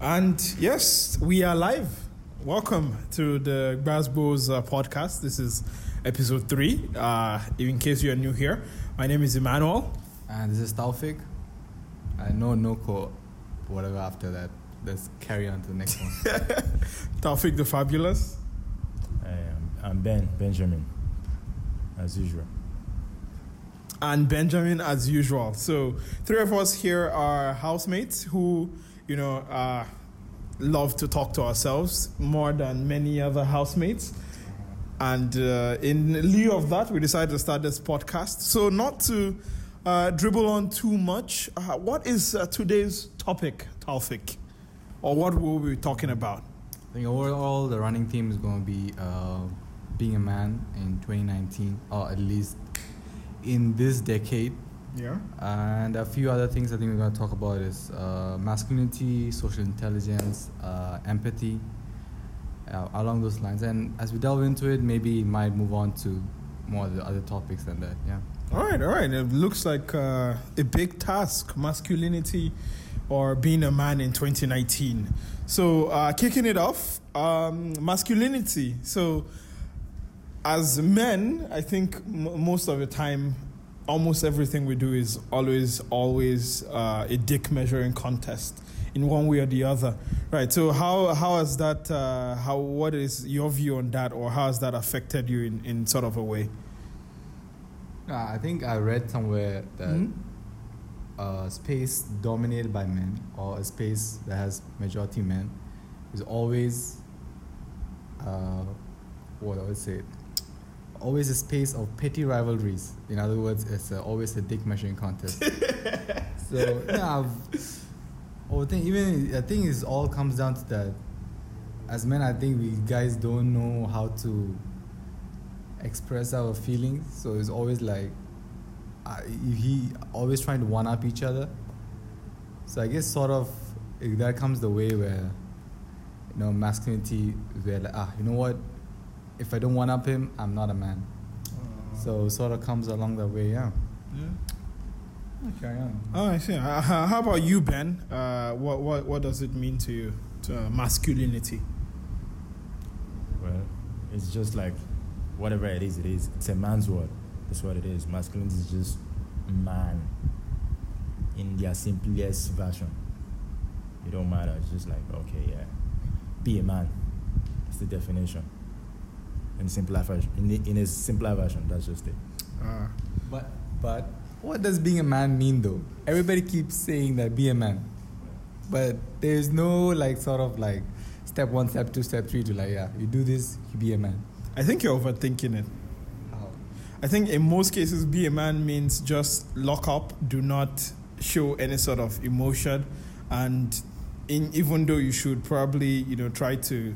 And yes, we are live. Welcome to the Grasbos uh, podcast. This is episode three. Uh, in case you are new here, my name is Emmanuel. And this is Taufik. I know no code, whatever after that. Let's carry on to the next one. Taufik the Fabulous. I am, I'm Ben, Benjamin, as usual. And Benjamin, as usual. So, three of us here are housemates who, you know, uh, love to talk to ourselves more than many other housemates. And uh, in lieu of that, we decided to start this podcast. So, not to uh, dribble on too much, uh, what is uh, today's topic, Taufik? Or what will we be talking about? I think overall the running theme is going to be uh, being a man in 2019, or at least in this decade. Yeah. And a few other things I think we're going to talk about is uh, masculinity, social intelligence, uh, empathy, uh, along those lines. And as we delve into it, maybe might move on to more of the other topics than that. Yeah. All right, all right. It looks like uh, a big task masculinity or being a man in 2019. So, uh, kicking it off, um, masculinity. So, as men, I think m- most of the time, almost everything we do is always, always uh, a dick measuring contest in one way or the other. Right. So, how, how has that, uh, how, what is your view on that, or how has that affected you in, in sort of a way? Uh, I think I read somewhere that Mhm. a space dominated by men or a space that has majority men is always, uh, what I would say, always a space of petty rivalries. In other words, it's uh, always a dick measuring contest. so yeah, I've, oh, I think even I think it all comes down to that. As men, I think we guys don't know how to express our feelings, so it's always like uh, he always trying to one up each other. So I guess sort of that comes the way where you know masculinity where like ah you know what if I don't one up him I'm not a man. So it sort of comes along that way yeah. Yeah. Carry on. Oh, I see. Uh, how about you, Ben? Uh, what, what, what does it mean to you, to uh, masculinity? Well, it's just like whatever it is, it is. It's a man's word. That's what it is. Masculinity is just man in their simplest version. It don't matter. It's just like, okay, yeah. Be a man. It's the definition. In simpler version. In, the, in a simpler version, that's just it. Uh, But but what does being a man mean though? Everybody keeps saying that be a man, but there's no like sort of like step one, step two, step three to like yeah you do this you be a man. I think you're overthinking it. How? I think in most cases, be a man means just lock up, do not show any sort of emotion, and in even though you should probably you know try to,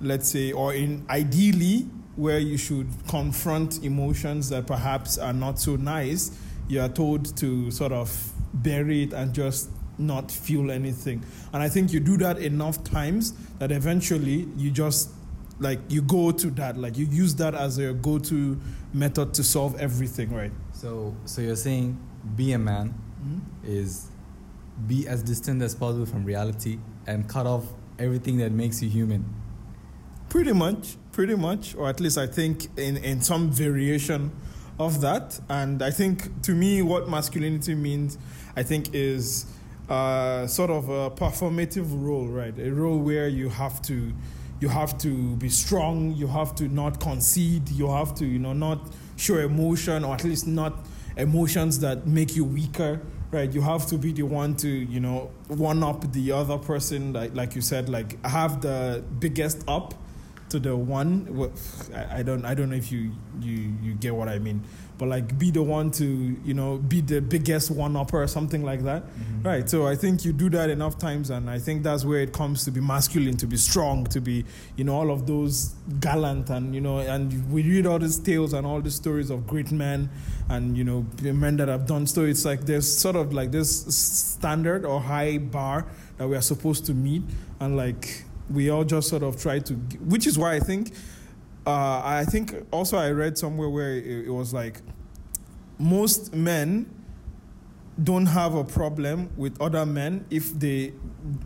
let's say, or in ideally where you should confront emotions that perhaps are not so nice, you are told to sort of bury it and just not feel anything. And I think you do that enough times that eventually you just like you go to that like you use that as a go-to method to solve everything right So so you're saying be a man hmm? is be as distant as possible from reality and cut off everything that makes you human. Pretty much pretty much or at least i think in in some variation of that. And i think to me what masculinity means i think is uh, sort of a performative role right? A role where you have to you have to be strong you have to not concede you have to you know not show emotion or at least not emotions that make you weaker right? You have to be the one to you know one up the other person like like you said like have the biggest up to the one well, I, I don't I don't know if you you you get what I mean but like be the one to you know be the biggest one upper or something like that. Mm-hmm. Right so I think you do that enough times and I think that's where it comes to be masculine to be strong to be you know all of those gallant and you know and we read all these tales and all these stories of great men and you know men that have done so it's like there's sort of like this standard or high bar that we are supposed to meet and like we all just sort of try to which is why i think uh, i think also i read somewhere where it, it was like most men don't have a problem with other men if they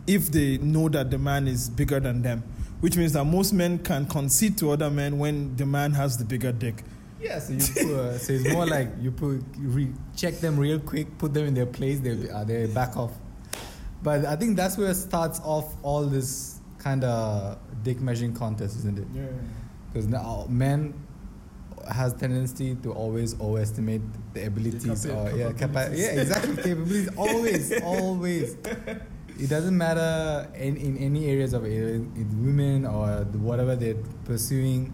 if they know that the man is bigger than them, which means that most men can concede to other men when the man has the bigger dick. Yeah, so put, uh, so it's more like you put re- check them real quick, put them in their place, they uh, they back off. But I think that's where it starts off all this kind of dick measuring contest, isn't it? Yeah. Because now men has tendency to always overestimate the abilities capa- or yeah, capa- yeah, exactly capabilities. Always, always. It doesn't matter in, in any areas of it, in women or whatever they're pursuing.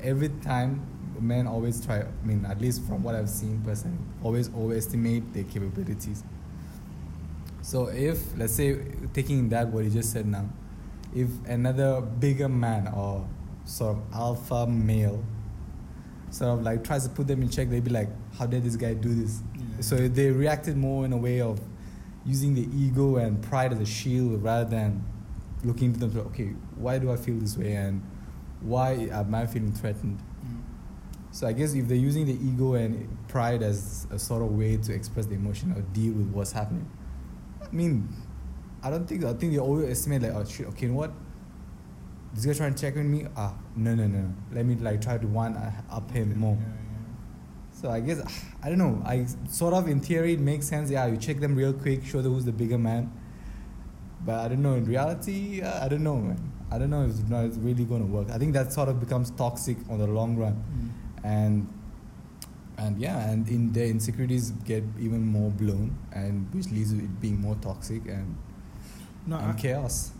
Every time, men always try. I mean, at least from what I've seen personally, always overestimate their capabilities. So if let's say taking that what you just said now, if another bigger man or sort of alpha male sort of like tries to put them in check, they'd be like, How did this guy do this? Yeah. So they reacted more in a way of using the ego and pride as a shield rather than looking into themselves, okay, why do I feel this way and why am I feeling threatened? Mm. So I guess if they're using the ego and pride as a sort of way to express the emotion or deal with what's happening, I mean, I don't think I think they always estimate like, oh shit, okay, you know what? This guy trying to check on me. Ah, no, no, no. Let me like try to one uh, up him more. So I guess I don't know. I sort of in theory it makes sense. Yeah, you check them real quick, show them who's the bigger man. But I don't know. In reality, uh, I don't know, man. I don't know if it's, not, it's really going to work. I think that sort of becomes toxic on the long run, Mm. and and yeah, and in the insecurities get even more blown, and which leads to it being more toxic and, No, and I- chaos.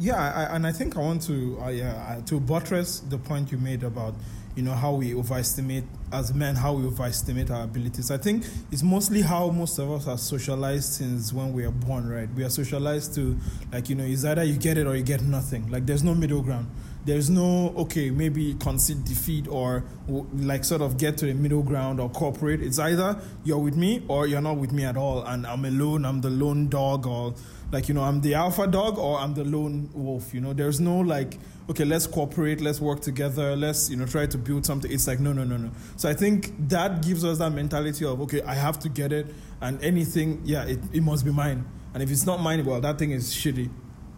Yeah, I, and I think I want to uh, yeah to buttress the point you made about you know how we overestimate as men how we overestimate our abilities. I think it's mostly how most of us are socialized since when we are born. Right, we are socialized to like you know it's either you get it or you get nothing. Like there's no middle ground. There's no okay maybe concede defeat or like sort of get to the middle ground or cooperate. It's either you're with me or you're not with me at all, and I'm alone. I'm the lone dog or like you know i'm the alpha dog or i'm the lone wolf you know? There's no like okay let's cooperate let's work together let's you know try to build something. It's like no no no no. So i think that gives us that mentality of okay i have to get it and anything yeah it, it must be mine. And if it's not mine well that thing is shitty.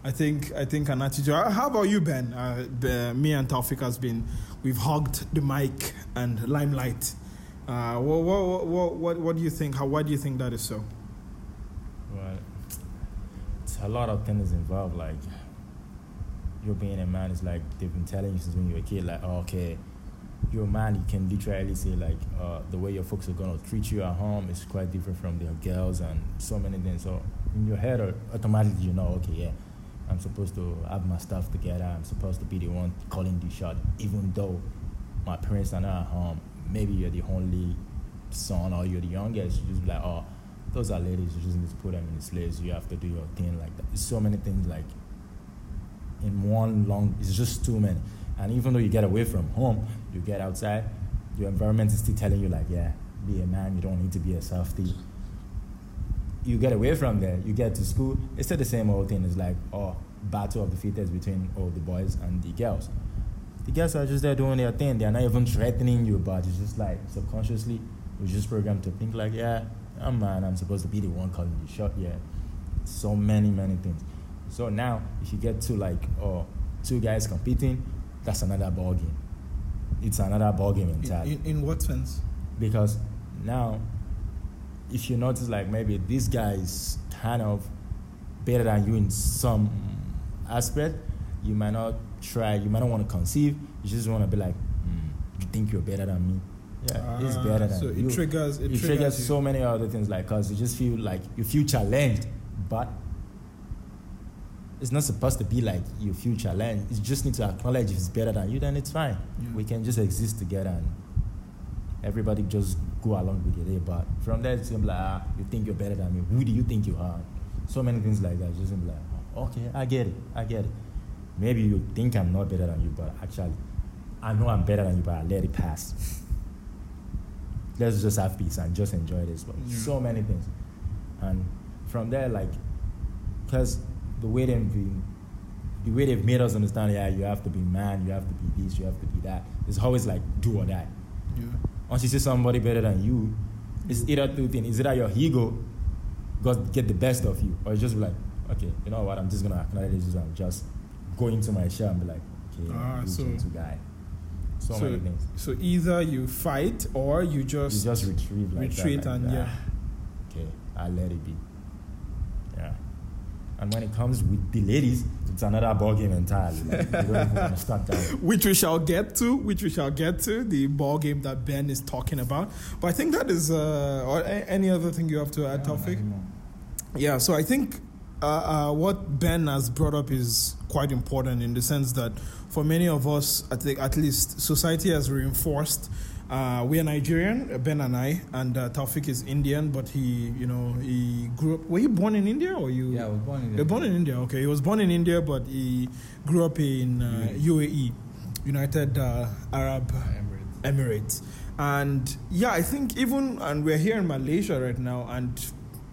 I think i think an attitude. Uh, how about you ben? Uh, be- me and taufik has been we've hogged the mic and limelight. Uh, what, what, what, what, what do you think? How why do you think that is so a lot of things involved. Like, you being a man is like they've been telling you since when you were a kid. Like, oh, okay, you're a man. You can literally say like uh, the way your folks are gonna treat you at home is quite different from their girls and so many things. So in your head, automatically you know, okay, yeah, I'm supposed to have my stuff together. I'm supposed to be the one calling the shot, even though my parents are not at home. Maybe you're the only son or you're the youngest. You just be like, oh, those are ladies. Need to put them in slaves. You have to do your thing like that. There's so many things like in one long. It's just too many. And even though you get away from home, you get outside. Your environment is still telling you like, yeah, be a man. You don't need to be a softie. You get away from there. You get to school. It's still the same old thing. It's like, oh, battle of the fittest between all the boys and the girls. The girls are just there doing their thing. They're not even threatening you, but it's just like subconsciously, we're just programmed to think like, yeah, I'm man. I'm supposed to be the one calling the shot. Yeah, so many, many things. So now, if you get to like, oh, two guys competing, that's another ball game. It's another ball game in, entirely in, in what sense because now if you notice like maybe this guy is kind of better than you in some aspect you might not try you might not want to conceive you just want to be like mm, you think you're better than me yeah it's Ah, better than so you. it triggers it, it triggers, triggers you. so many other things like cause you just feel like you feel challenged but it's not supposed to be like you feel challenged. You just need to acknowledge if it's better than you then it's fine. Yeah. we can just exist together and everybody just go along with your day but from there it's gonna be like ah, you think you're better than me. Who do you think you are? So many things like that just like oh, okay I get it I get it. Maybe you think I'm not better than you but actually I know I'm better than you but I let it pass let's just have peace and just enjoy this. But Yeah. so many things, and from there, like, because the way they've been, the way they've made us understand, yeah, you have to be man, you have to be this, you have to be that. It's always like do or die. Yeah. Once you see somebody better than you, it's either two things: it's either your ego got get the best of you, or you just be like, okay, you know what? I'm just gonna acknowledge this and just go into my shell and be like, okay, Ah, so- guy. So, So- many things. So either you fight or you just You just, just retrieve like retreat that, like, and ah, yeah. Okay, I'll let it be. Yeah. And when it comes with the ladies, it's another ball game entirely. Like, don't even understand that. which we shall get to, which we shall get to, the ball game that Ben is talking about. But I think that is, uh, or a- any other thing you have to add, Yeah, Taufik? Yeah, so I think uh, uh, what Ben has brought up is quite important in the sense that for many of us, I think at least society has reinforced. Uh, we are Nigerian, Ben and I, and uh, Taufik is Indian, but he, you know, he grew up. Were you born in India or you? Yeah, I was born in You're born in India, okay. He was born in India, but he grew up in uh, UAE, United uh, Arab Emirates. Emirates. And yeah, I think even, and we're here in Malaysia right now, and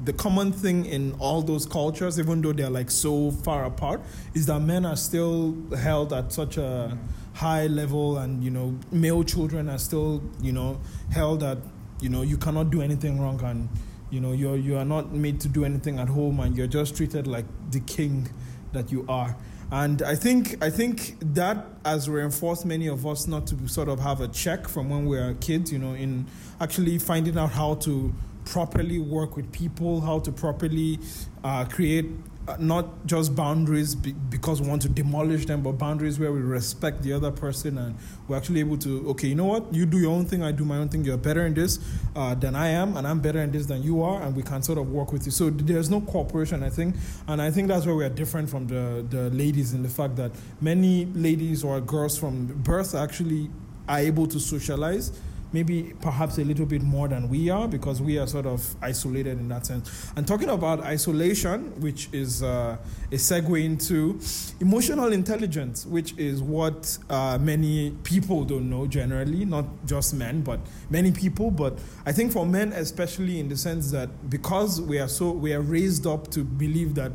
the common thing in all those cultures, even though they're like so far apart, is that men are still held at such a high level, and you know, male children are still, you know, held at, you know, you cannot do anything wrong, and you know, you're you are not made to do anything at home, and you're just treated like the king that you are. And I think I think that has reinforced many of us not to sort of have a check from when we were kids, you know, in actually finding out how to properly work with people, how to properly uh, create uh, not just boundaries be- because we want to demolish them, but boundaries where we respect the other person and we're actually able to, okay, you know what, you do your own thing, I do my own thing, you're better in this uh, than I am, and I'm better in this than you are, and we can sort of work with you. So there's no cooperation, I think, and I think that's where we are different from the, the ladies in the fact that many ladies or girls from birth actually are able to socialize maybe perhaps a little bit more than we are because we are sort of isolated in that sense. And talking about isolation, which is uh, a segue into emotional intelligence, which is what uh, many people don't know generally, not just men, but many people. But I think for men, especially in the sense that because we are so we are raised up to believe that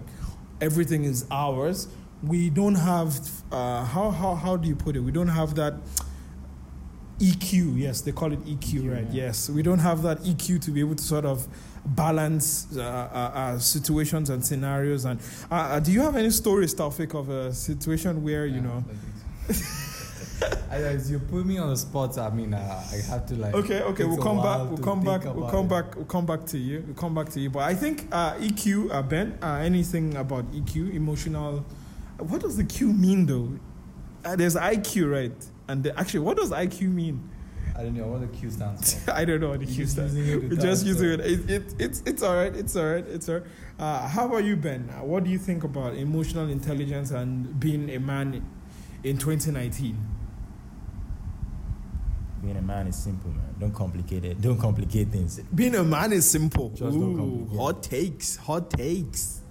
everything is ours. We don't have uh, how how how do you put it? We don't have that EQ, yes, they call it EQ, EQ, right? yeah. Yes, we don't have that EQ to be able to sort of balance uh, uh, uh, situations and scenarios. And uh, uh, do you have any stories, Taufik, of a situation where you know? like it. I, as you put me on the spot, I mean, uh, I have to like. Okay, okay, we'll come back. We'll come back. We'll come it. back. We'll come back to you. We'll come back to you. But I think uh, EQ, uh, Ben, uh, anything about EQ, emotional. What does the Q mean though? Uh, there's IQ, right? And the, actually, what does IQ mean? I don't know what the Q stands for. I don't know what the You're Q stands. using it We're just us, using it. It, it. It's it's all right. It's all right. It's all right. Uh, how about you, Ben? Uh, What do you think about emotional intelligence and being a man in 2019? Being a man is simple, man. Don't complicate it. Don't complicate things. Being a man is simple. Just don't Ooh, complicate hot takes. Hot takes.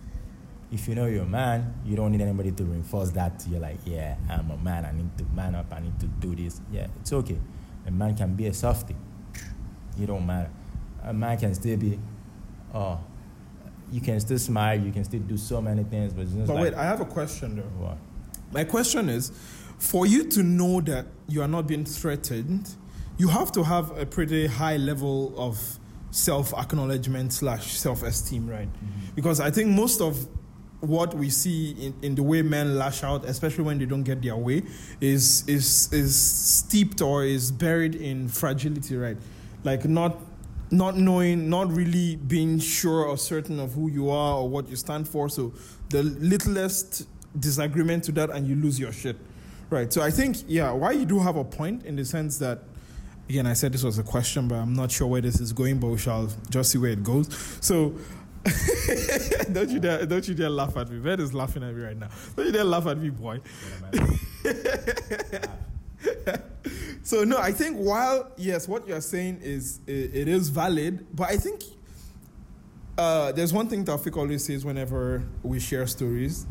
If you know you're a man, you don't need anybody to reinforce that. to you. like, yeah, I'm a man. I need to man up. I need to do this. Yeah, it's okay. A man can be a softie. It don't matter. A man can still be, oh, you can still smile. You can still do so many things. But, But like, wait, I have a question though. what? My question is for you to know that you are not being threatened, you have to have a pretty high level of self acknowledgement slash self esteem, right? Mm-hmm. Because I think most of what we see in, in the way men lash out, especially when they don't get their way, is is is steeped or is buried in fragility, right? Like not not knowing, not really being sure or certain of who you are or what you stand for. So the littlest disagreement to that, and you lose your shit, right? So I think, yeah, why you do have a point in the sense that, again, I said this was a question, but I'm not sure where this is going, but we shall just see where it goes. So. don't you dare! Don't you dare laugh at me. Ben is laughing at me right now. Don't you dare laugh at me, boy. So no, I think while yes, what you're saying is it, it is valid, but I think uh, there's one thing Taufik always says whenever we share stories,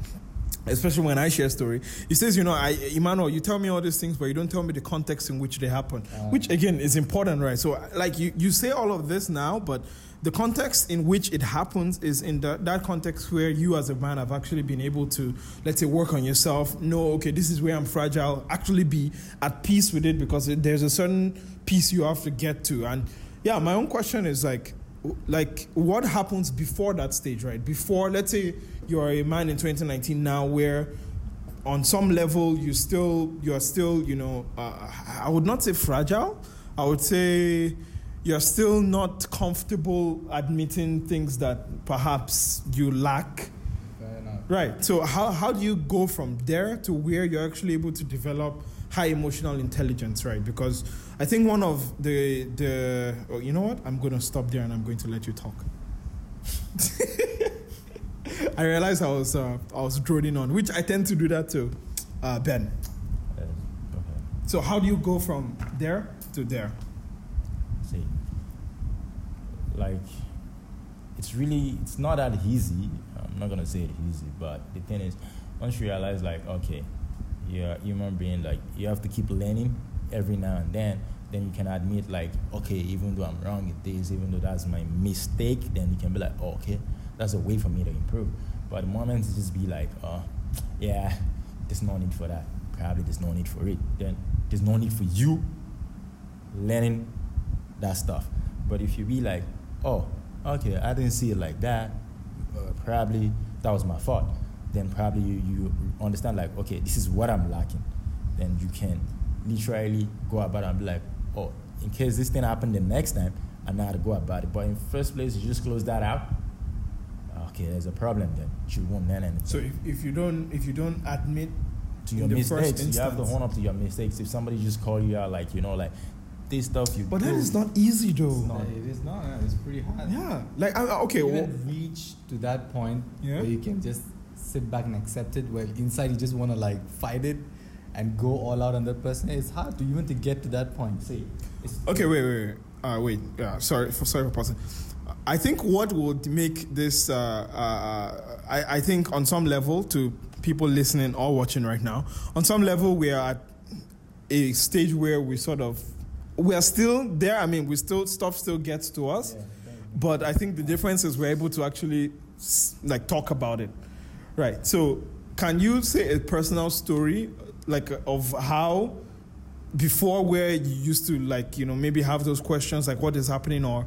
especially when I share story. He says, you know, I Emmanuel, you tell me all these things, but you don't tell me the context in which they happen, Ah. which again is important, right? So like you you say all of this now, but the context in which it happens is in the, that context where you as a man have actually been able to, let's say, work on yourself. Know, okay, this is where I'm fragile. Actually, be at peace with it because there's a certain peace you have to get to. And yeah, my own question is like, like what happens before that stage, right? Before, let's say you're a man in 2019 now, where on some level you still you're still you know uh, I would not say fragile. I would say you're still not comfortable admitting things that perhaps you lack. Right. So how how do you go from there to where you're actually able to develop high emotional intelligence, right? Because I think one of the the oh, you know what? I'm going to stop there and I'm going to let you talk. I realized I was uh, I was droning on, which I tend to do that too. Uh, ben. Okay. So how do you go from there to there? Like, it's really, it's not that easy. I'm not gonna say it easy, but the thing is, once you realize, like, okay, you're a human being, like, you have to keep learning every now and then. Then you can admit, like, okay, even though I'm wrong at this, even though that's my mistake, then you can be like, oh, okay, that's a way for me to improve. But the moment to just be like, oh, yeah, there's no need for that. Probably there's no need for it. Then there's no need for you learning that stuff. But if you be like, oh, okay, I didn't see it like that, uh, probably that was my fault, then probably you, you understand, like, okay, this is what I'm lacking. Then you can literally go about it and be like, oh, in case this thing happened the next time, I know how to go about it. But in first place, you just close that out. Okay, there's a problem then. You won't learn anything So if, if you don't if you don't admit to your mistakes. You have to own up to your mistakes. If somebody just call you out, like you know, like this stuff you But do, that is not easy though. It's not. It is not. yeah, It's pretty hard. Yeah. Like I, okay, to well, reach to that point Yeah. where you can just sit back and accept it, where inside you just want to like fight it and go all out on that person. It's hard to even to get to that point. See, Okay, wait, wait, wait. Uh, wait. Yeah, sorry for sorry for pausing. I think what would make this, uh, uh, I, I think on some level, to people listening or watching right now, on some level, we are at a stage where we sort of, we are still there. I mean, we still stuff still gets to us, but I think the difference is we're able to actually like talk about it, right? So, can you say a personal story, like of how? before where you used to like you know maybe have those questions like what is happening or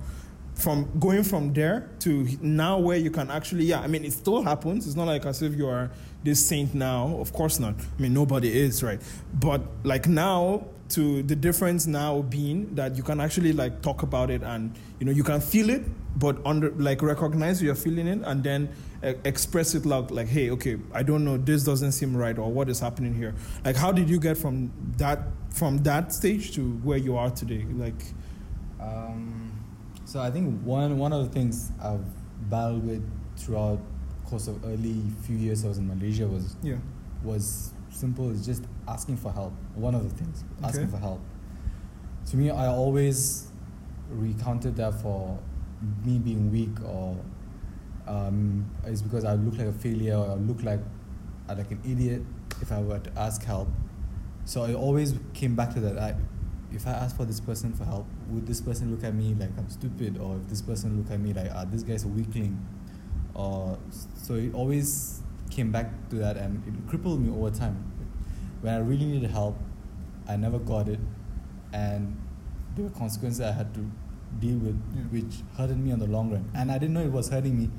from going from there to now where you can actually yeah i mean it still happens it's not like as if you are this saint now? Of course not. I mean nobody is right? But like now to the difference now being that you can actually like talk about it and you know you can feel it but under like recognize you're feeling it and then uh, express it loud like hey okay i don't know. This doesn't seem right or what is happening here. Like how did you get from that from that stage to where you are today? Like Um, so I think one one of the things I've battled with throughout course of early few years I was in Malaysia was yeah was simple is just asking for help. One of the things, asking Okay. for help. To me, I always recounted that for me being weak or um, it's because I look like a failure or I look like uh, like an idiot if I were to ask help. So I always came back to that. I, if I ask for this person for help, would this person look at me like I'm stupid, or if this person look at me like ah, this guy's a weakling, or so it always came back to that, and it crippled me over time. When I really needed help, I never got it, and there were consequences I had to deal with, Yeah. which hurted me on the long run, and I didn't know it was hurting me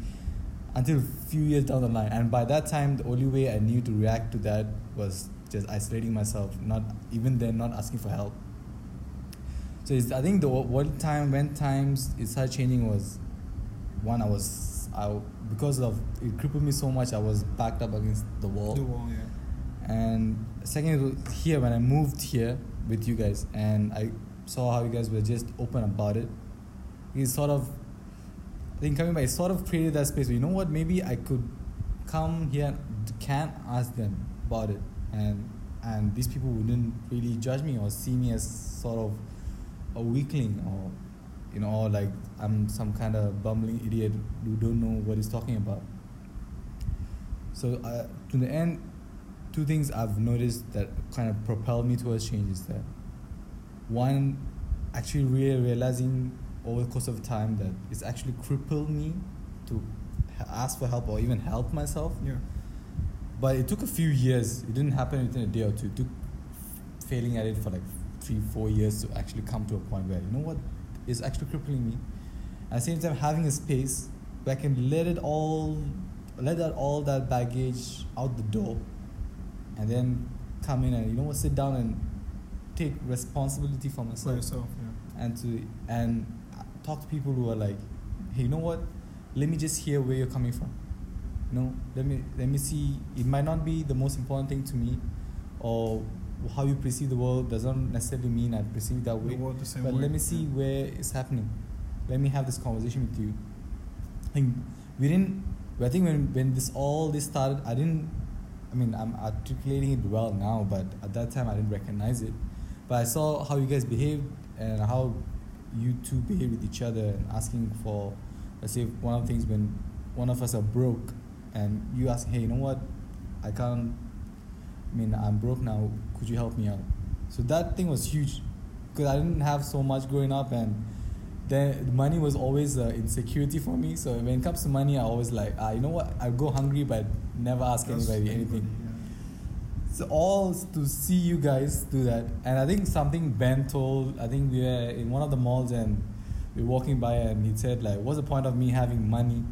until a few years down the line. And by that time, the only way I knew to react to that was just isolating myself, not even then, not asking for help. So it's, I think the one time when times it started changing was one I was I because of it crippled me so much I was backed up against the wall. the wall yeah And second, here when I moved here with you guys, and I saw how you guys were just open about it. It sort of, I think coming by, it sort of created that space where you know what, maybe I could come here and can ask them about it, and and these people wouldn't really judge me or see me as sort of a weakling or you know or like I'm some kind of bumbling idiot who don't know what he's talking about. So uh, to the end, two things I've noticed that kind of propelled me towards change is that one, actually really realizing over the course of time that it's actually crippled me to ask for help or even help myself. yeah But it took a few years. It didn't happen within a day or two. It took failing at it for like three, four years to actually come to a point where you know what is actually crippling me. At the same time, having a space where I can let it all, let that all that baggage out the door, and then come in and you know what, sit down and take responsibility for myself. For yourself, yeah. and to and talk to people who are like, hey, you know what? Let me just hear where you're coming from. You know, let me let me see. It might not be the most important thing to me, or how you perceive the world doesn't necessarily mean I perceive that way. The world the same But way. let me see yeah. where it's happening. Let me have this conversation with you. I think we didn't. I think when when this all this started, I didn't. I mean, I'm articulating it well now, but at that time I didn't recognize it. But I saw how you guys behaved and how you two behave with each other and asking for, let's say, one of the things when one of us are broke and you ask, hey, you know what, I can't. I mean, I'm broke now. Could you help me out? So that thing was huge because I didn't have so much growing up and then money was always an insecurity for me. So when it comes to money, I always like, ah, you know what? I go hungry, but never ask That's anybody anybody, anything. yeah. It's all to see you guys do that. And I think something Ben told, I think we were in one of the malls and we were walking by and he said like, what's the point of me having money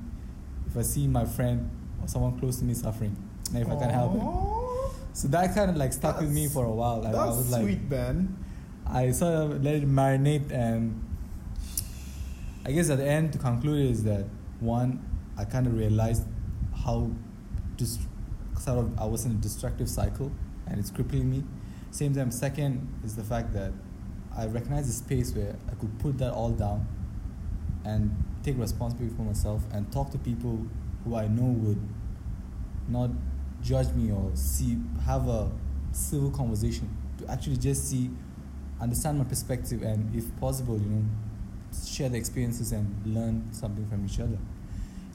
if I see my friend or someone close to me suffering and if I can help him? So that kind of like stuck with me for a while. I That's was like, sweet, Ben. I sort of let it marinate and I guess at the end to conclude is that one, I kind of realized how just sort of I was in a destructive cycle and it's crippling me. Same time, second is the fact that I recognize a space where I could put that all down and take responsibility for myself and talk to people who I know would not judge me or see have a civil conversation to actually just see understand my perspective and if possible you know share the experiences and learn something from each other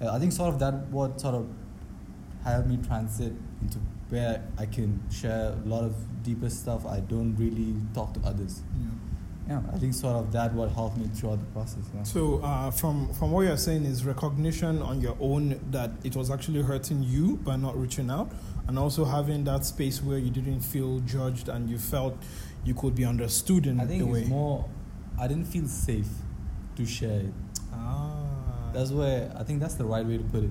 uh, i think sort of that what sort of helped me transit into where i can share a lot of deeper stuff i don't really talk to others Yeah. Yeah i think sort of that what helped me throughout the process yeah. So, uh, from from what you're saying is recognition on your own that it was actually hurting you by not reaching out, and also having that space where you didn't feel judged and you felt you could be understood in i think the way. it's more i didn't feel safe to share it ah, That's where I think that's the right way to put it.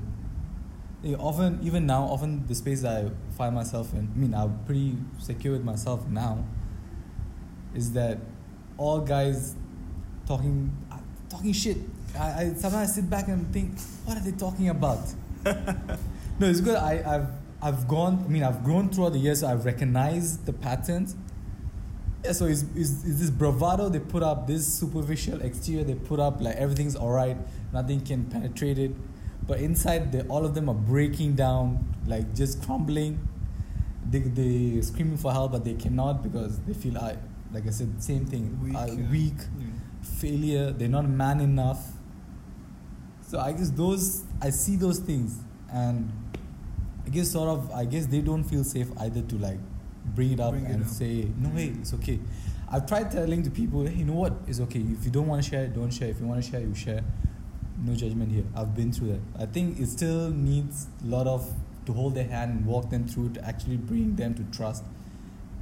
Yeah, often, even now, often the space that I find myself in, I mean, I'm pretty secure with myself now, is that all guys talking talking shit. I, I sometimes sit back and think, what are they talking about? no, it's good. I, I've I've gone. I mean, I've grown throughout the years. So I've recognized the patterns. Yeah, so is is this bravado they put up, this superficial exterior they put up, like everything's alright, nothing can penetrate it. But inside, they, all of them are breaking down, like just crumbling. They, they screaming for help, but they cannot because they feel, I, like I said, same thing, Weak, uh, yeah. weak, Yeah. failure, they're not man enough. So I guess those, I see those things, and I guess sort of, I guess they don't feel safe either to like bring it up Bring it and up. say, no, hey, it's okay. I've tried telling the people, hey, you know what, it's okay. If you don't want to share, don't share. If you want to share, you share. No judgment here. I've been through that. I think it still needs a lot of to hold their hand and walk them through to actually bring them to trust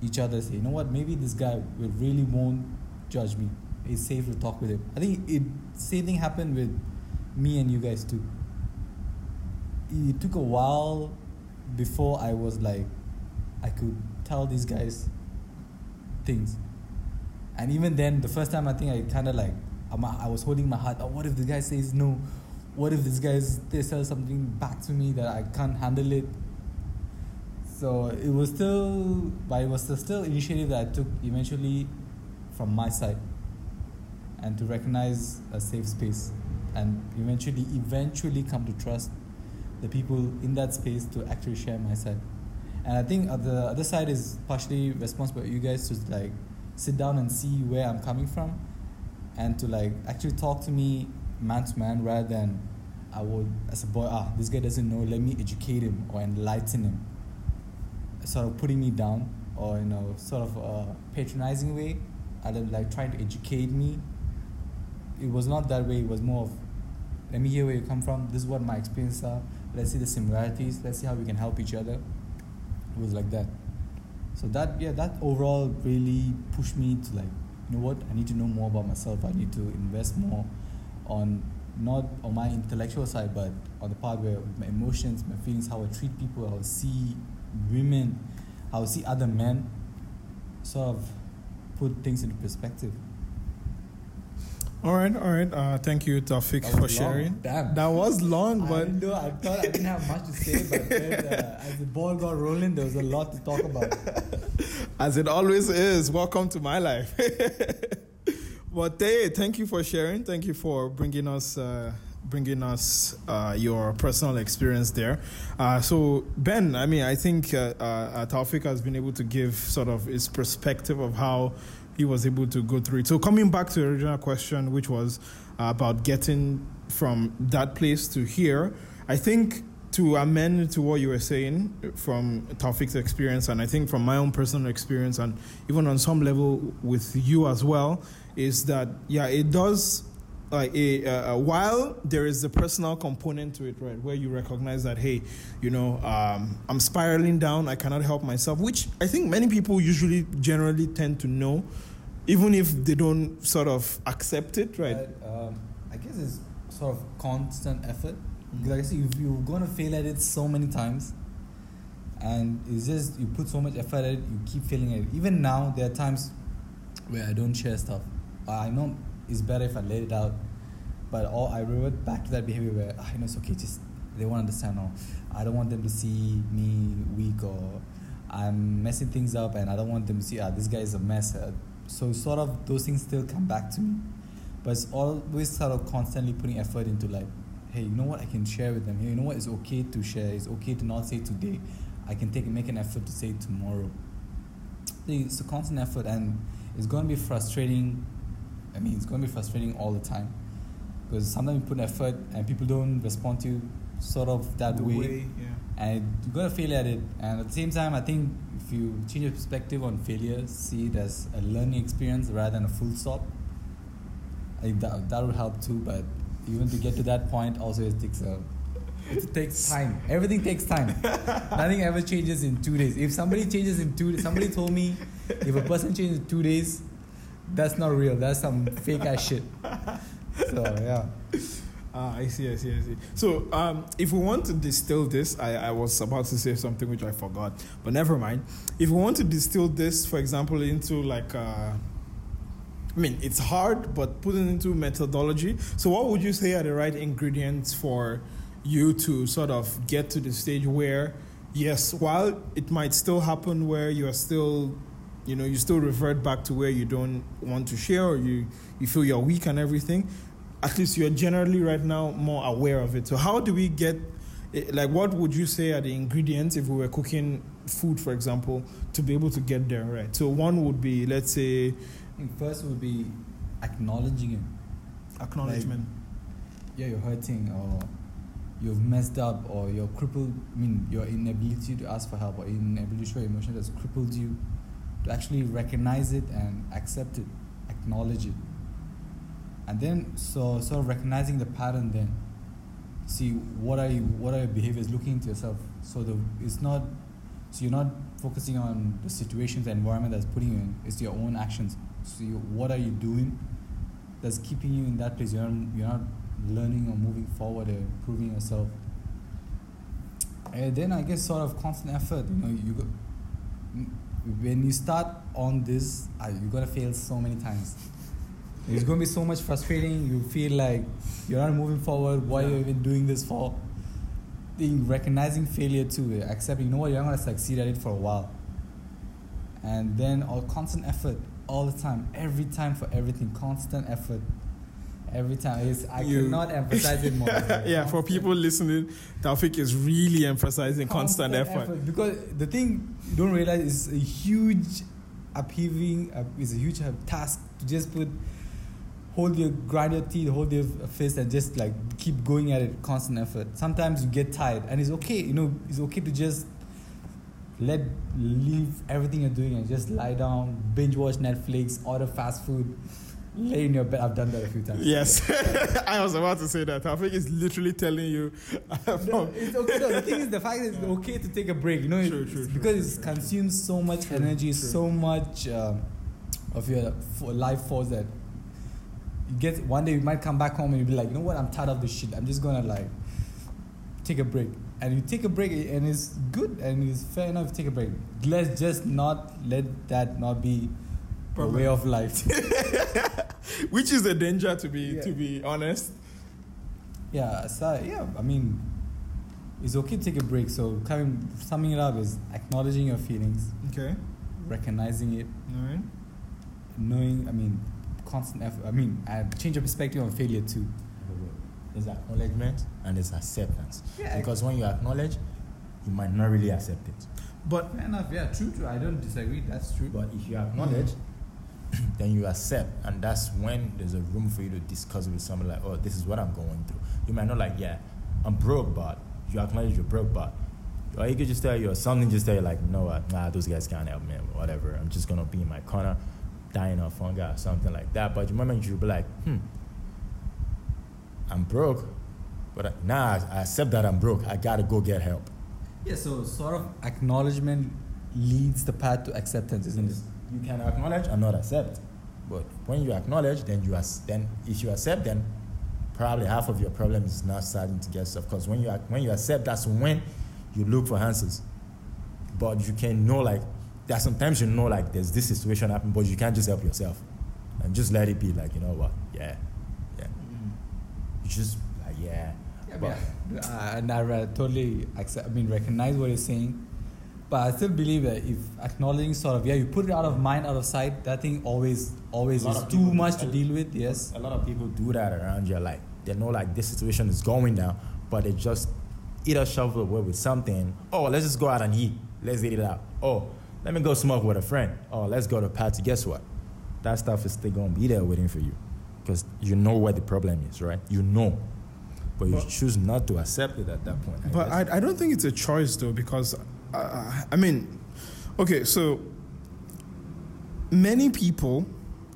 each other. Say, you know what, maybe this guy will really won't judge me. It's safe to talk with him. I think it same thing happened with me and you guys too. It took a while before I was like, I could tell these guys things. And even then, the first time I think I kind of like, I'm, was holding my heart. Oh, what if the guy says no? What if this guy says something back to me that I can't handle it? So it was still, but it was still initiative that I took eventually from my side, and to recognize a safe space, and eventually, eventually come to trust the people in that space to actually share my side. And I think the other side is partially responsible for you guys to like sit down and see where I'm coming from and to like actually talk to me man to man rather than I would as a boy, ah, this guy doesn't know, let me educate him or enlighten him. Sort of putting me down or in a sort of a patronizing way, either like trying to educate me. It was not that way, it was more of let me hear where you come from, this is what my experiences are, let's see the similarities, let's see how we can help each other. It was like that. So that yeah, that overall really pushed me to like, you know what, I need to know more about myself. I need to invest more on not on my intellectual side, but on the part where my emotions, my feelings, how I treat people, how I see women, I see other men, sort of put things into perspective. All right, all right. Uh, thank you, Taufik, That for long. sharing. Damn. That was long, but didn't know. I thought I didn't have much to say, but then, uh, as the ball got rolling, there was a lot to talk about. as it always is, welcome to my life. but hey, thank you for sharing. Thank you for bringing us. Uh, bringing us uh, your personal experience there. Uh, so, Ben, I mean, I think uh, uh, Taufik has been able to give sort of his perspective of how he was able to go through it. So, coming back to the original question, which was about getting from that place to here, I think to amend to what you were saying from Taufik's experience, and I think from my own personal experience, and even on some level with you as well, is that yeah, it does. Like a, uh, while there is the personal component to it, right, where you recognize that hey, you know, um, I'm spiraling down, I cannot help myself, which I think many people usually generally tend to know, even if they don't sort of accept it, right? Um, I guess it's sort of constant effort. Because like I said, if you're gonna fail at it so many times, and it's just you put so much effort at it, you keep failing it. Even now, there are times where I don't share stuff. I know it's better if I let it out, but all I revert back to that behavior where I know it's okay. Just they won't understand. Or I don't want them to see me weak or I'm messing things up, and I don't want them to see ah this guy is a mess. Uh, so sort of those things still come back to me, but it's always sort of constantly putting effort into like, hey, you know what I can share with them. Hey, you know what it's okay to share. It's okay to not say today. I can take make an effort to say tomorrow. It's a constant effort, and it's going to be frustrating. I mean, it's going to be frustrating all the time because sometimes you put effort and people don't respond to you sort of that The way, yeah. and you're going to fail at it. And at the same time, I think if you change your perspective on failure, see it as a learning experience rather than a full stop, I think that that would help too. But even to get to that point, also it takes a it takes time. Everything takes time. Nothing ever changes in two days. If somebody changes in two, somebody told me if a person changes in two days, that's not real. That's some fake ass shit. So yeah. Ah, I see, I see, I see. So, um, if we want to distill this, I, I was about to say something which I forgot, but never mind. If we want to distill this, for example, into like, uh, I mean, it's hard, but put it into methodology. So, what would you say are the right ingredients for you to sort of get to the stage where, yes, while it might still happen where you are still you know you still revert back to where you don't want to share or you you feel you're weak and everything at least you're generally right now more aware of it so how do we get eh, like what would you say are the ingredients if we were cooking food for example to be able to get there right so one would be let's say first would be acknowledging it. acknowledgement yeah, you're hurting or you've messed up or you're crippled. I mean, your inability to ask for help or inability to show emotion that's crippled you. To actually recognize it and accept it, acknowledge it, and then so sort of recognizing the pattern. Then see what are you, what are your behaviors. Looking into yourself. So the it's not so you're not focusing on the situations, the environment that's putting you in. It's your own actions. So you, what are you doing that's keeping you in that place? You're not, you're not learning or moving forward or improving yourself. And then I guess sort of constant effort. You know, you go, when you start on this, you're gonna fail so many times. It's gonna be so much frustrating. You feel like you're not moving forward. Why are you even doing this for? Being recognizing failure too, accepting. You know what? You're not gonna succeed at it for a while. And then all constant effort all the time, every time for everything, constant effort. Every time, it's, I You- cannot emphasize it more. yeah for people listening Taufik is really emphasizing constant, effort. Because the thing you don't realize is a huge upheaving, uh, is a huge uh, task to just put, hold your, grind your teeth, hold your fist, and just like keep going at it, constant effort. Sometimes you get tired, and it's okay, you know, it's okay to just let leave everything you're doing and just lie down, binge watch Netflix, order fast food, lay in your bed. I've done that a few times. Yes, I was about to say that. Taufik is literally telling you. No, it's okay. No, the thing is, the fact is, it's okay to take a break. You know, True, it's true, true, because it consumes so much energy, so much um, of your life force that you get one day you might come back home and you'll be like, you know what, I'm tired of this shit. I'm just gonna like take a break. And you take a break and it's good and it's fair enough to take a break. Let's just not let that not be a way of life. Which is a danger to be Yeah. to be honest. yeah, so yeah, I mean it's okay to take a break. So coming summing it up is acknowledging your feelings, Okay. recognizing it, All right. knowing I mean constant effort I mean and change your perspective on failure too. There's acknowledgement and there's acceptance. Yeah. Because when you acknowledge, you might not really accept it. But Fair enough, yeah, true, true. I don't disagree, that's true. But if you acknowledge, then you accept, and that's when there's a room for you to discuss with someone like, oh, this is what I'm going through. You might not like, yeah, I'm broke, but you acknowledge you're broke, but or you could just tell you or something, just tell you like, no, uh, nah, those guys can't help me, whatever. I'm just gonna be in my corner, dying of hunger, or something like that. But the moment you'll be like, hmm, I'm broke, but I, nah, I accept that I'm broke. I gotta go get help. Yeah, so sort of acknowledgement leads the path to acceptance, isn't it? You can acknowledge and not accept. But when you acknowledge, then you as then if you accept, then probably half of your problem is now starting to get stuff. Because when you when you accept, that's when you look for answers. But you can know like there are sometimes you know like there's this situation happening, but you can't just help yourself and just let it be. Like you know what? Yeah, yeah. Mm-hmm. You just like yeah. Yeah, but but and I re- totally accept. I mean, recognize what you're saying, but I still believe that if acknowledging sort of yeah, you put it out of mind, out of sight, that thing always always is too people- much to deal with. Yes. A lot of people do that around you. Like they know like this situation is going down, but they just either shovel away with something. Oh, let's just go out and eat. Let's eat it out. Oh, let me go smoke with a friend. Oh, let's go to a party. Guess what? That stuff is still gonna be there waiting for you, because you know where the problem is, right? You know, but you But- choose not to accept it at that point. I But guess. I, I don't think it's a choice though, because uh, I mean, okay, so many people,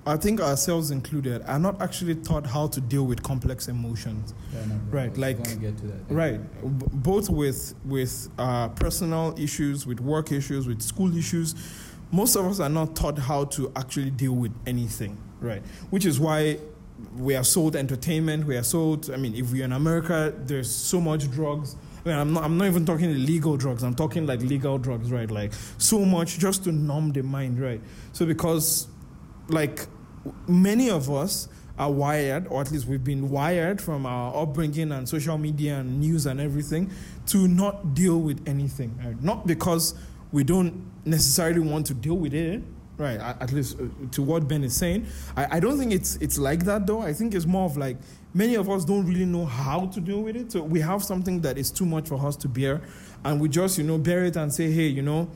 I think ourselves included, are not actually taught how to deal with complex emotions. Fair enough, Right, like- gonna get to that. Right, B- both with with uh, personal issues, with work issues, with school issues. Most of us are not taught how to actually deal with anything. Right, which is why we are sold entertainment. We are sold. I mean, if we're in America, there's so much drugs. I'm not. I'm not even talking illegal drugs. I'm talking like legal drugs. Right, like so much just to numb the mind. Right. So because, like, many of us are wired, or at least we've been wired from our upbringing and social media and news and everything, to not deal with anything. Right? Not because we don't necessarily want to deal with it, right? At, least uh, to what Ben is saying. I, I don't think it's it's like that though. I think it's more of like many of us don't really know how to deal with it. So we have something that is too much for us to bear, and we just you know bear it and say, hey, you know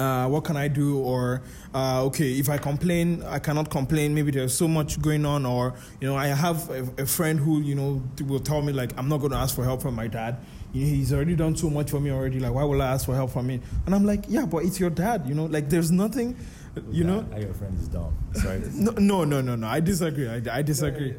uh, what can I do? Or, uh, okay, if I complain, I cannot complain. Maybe there's so much going on. Or, you know, I have a, a friend who, you know, will tell me, like, I'm not going to ask for help from my dad. He's already done so much for me already. Like, why will I ask for help from him? And I'm like, yeah, but it's your dad, you know, like, there's nothing, you know. Your friend is dumb. Sorry. No, no, no, no, no. I disagree. I, I disagree.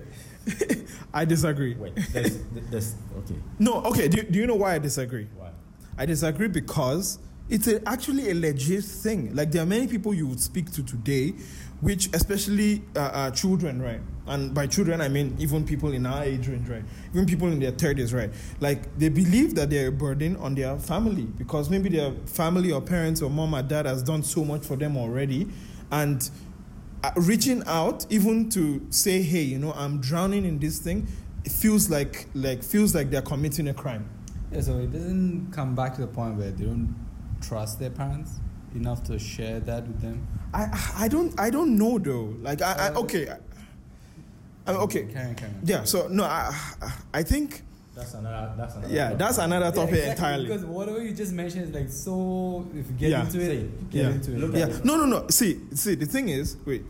I disagree. Wait, there's, there's okay. No, okay. Do, do you know why I disagree? Why? I disagree because it's a, actually a legit thing. Like there are many people you would speak to today, which especially uh, uh, children, right? And by children I mean even people in our age range, right? Even people in their thirties, right? Like they believe that they're a burden on their family because maybe their family or parents or mom or dad has done so much for them already, and uh, reaching out even to say, hey, you know, I'm drowning in this thing. It feels like like feels like they're committing a crime. Yeah, so it doesn't come back to the point where they don't trust their parents enough to share that with them. I I don't I don't know though. Like I, I okay. I, I mean, okay. Carry on. Yeah. So no, I I think That's another. That's another. yeah, that's another Yeah, topic exactly, entirely. Because whatever you just mentioned is like so. If you get Yeah. into it, you get Yeah. into it. Look Yeah. at. No, no, no. See, see. The thing is, wait.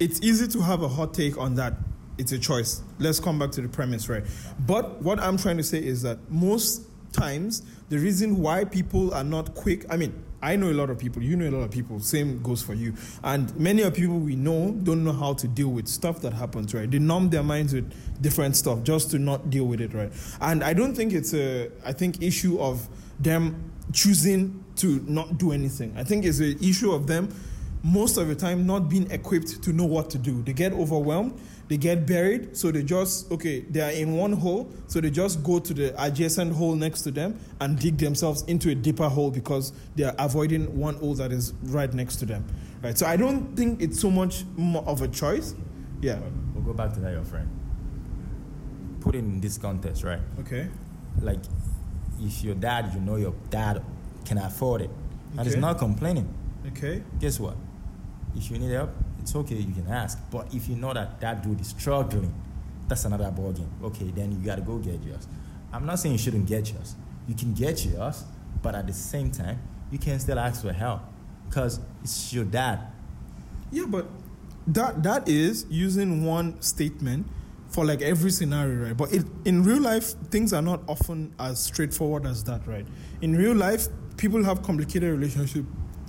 It's easy to have a hot take on that. It's a choice. Let's come back to the premise, right? But what I'm trying to say is that most times the reason why people are not quick. I mean, I know a lot of people. You know a lot of people. Same goes for you. And many of people we know don't know how to deal with stuff that happens, right? They numb their minds with different stuff just to not deal with it, right? And I don't think it's a. I think issue of them choosing to not do anything. I think it's an issue of them most of the time not being equipped to know what to do. They get overwhelmed, they get buried, so they just, okay, they are in one hole, so they just go to the adjacent hole next to them and dig themselves into a deeper hole because they are avoiding one hole that is right next to them. Right? So I don't think it's so much more of a choice. Yeah. We'll go back to that, your friend. Put it in this context, right? Okay. Like, if your dad, you know your dad can afford it, and is Okay. not complaining, Okay. guess what? If you need help, it's okay, you can ask. But if you know that that dude is struggling, that's another ballgame. Okay, then you gotta go get yours. I'm not saying you shouldn't get yours. You can get yours, but at the same time, you can still ask for help because it's your dad. Yeah, but that that is using one statement for like every scenario, right? But it, in real life, things are not often as straightforward as that, right? In real life, people have complicated relationship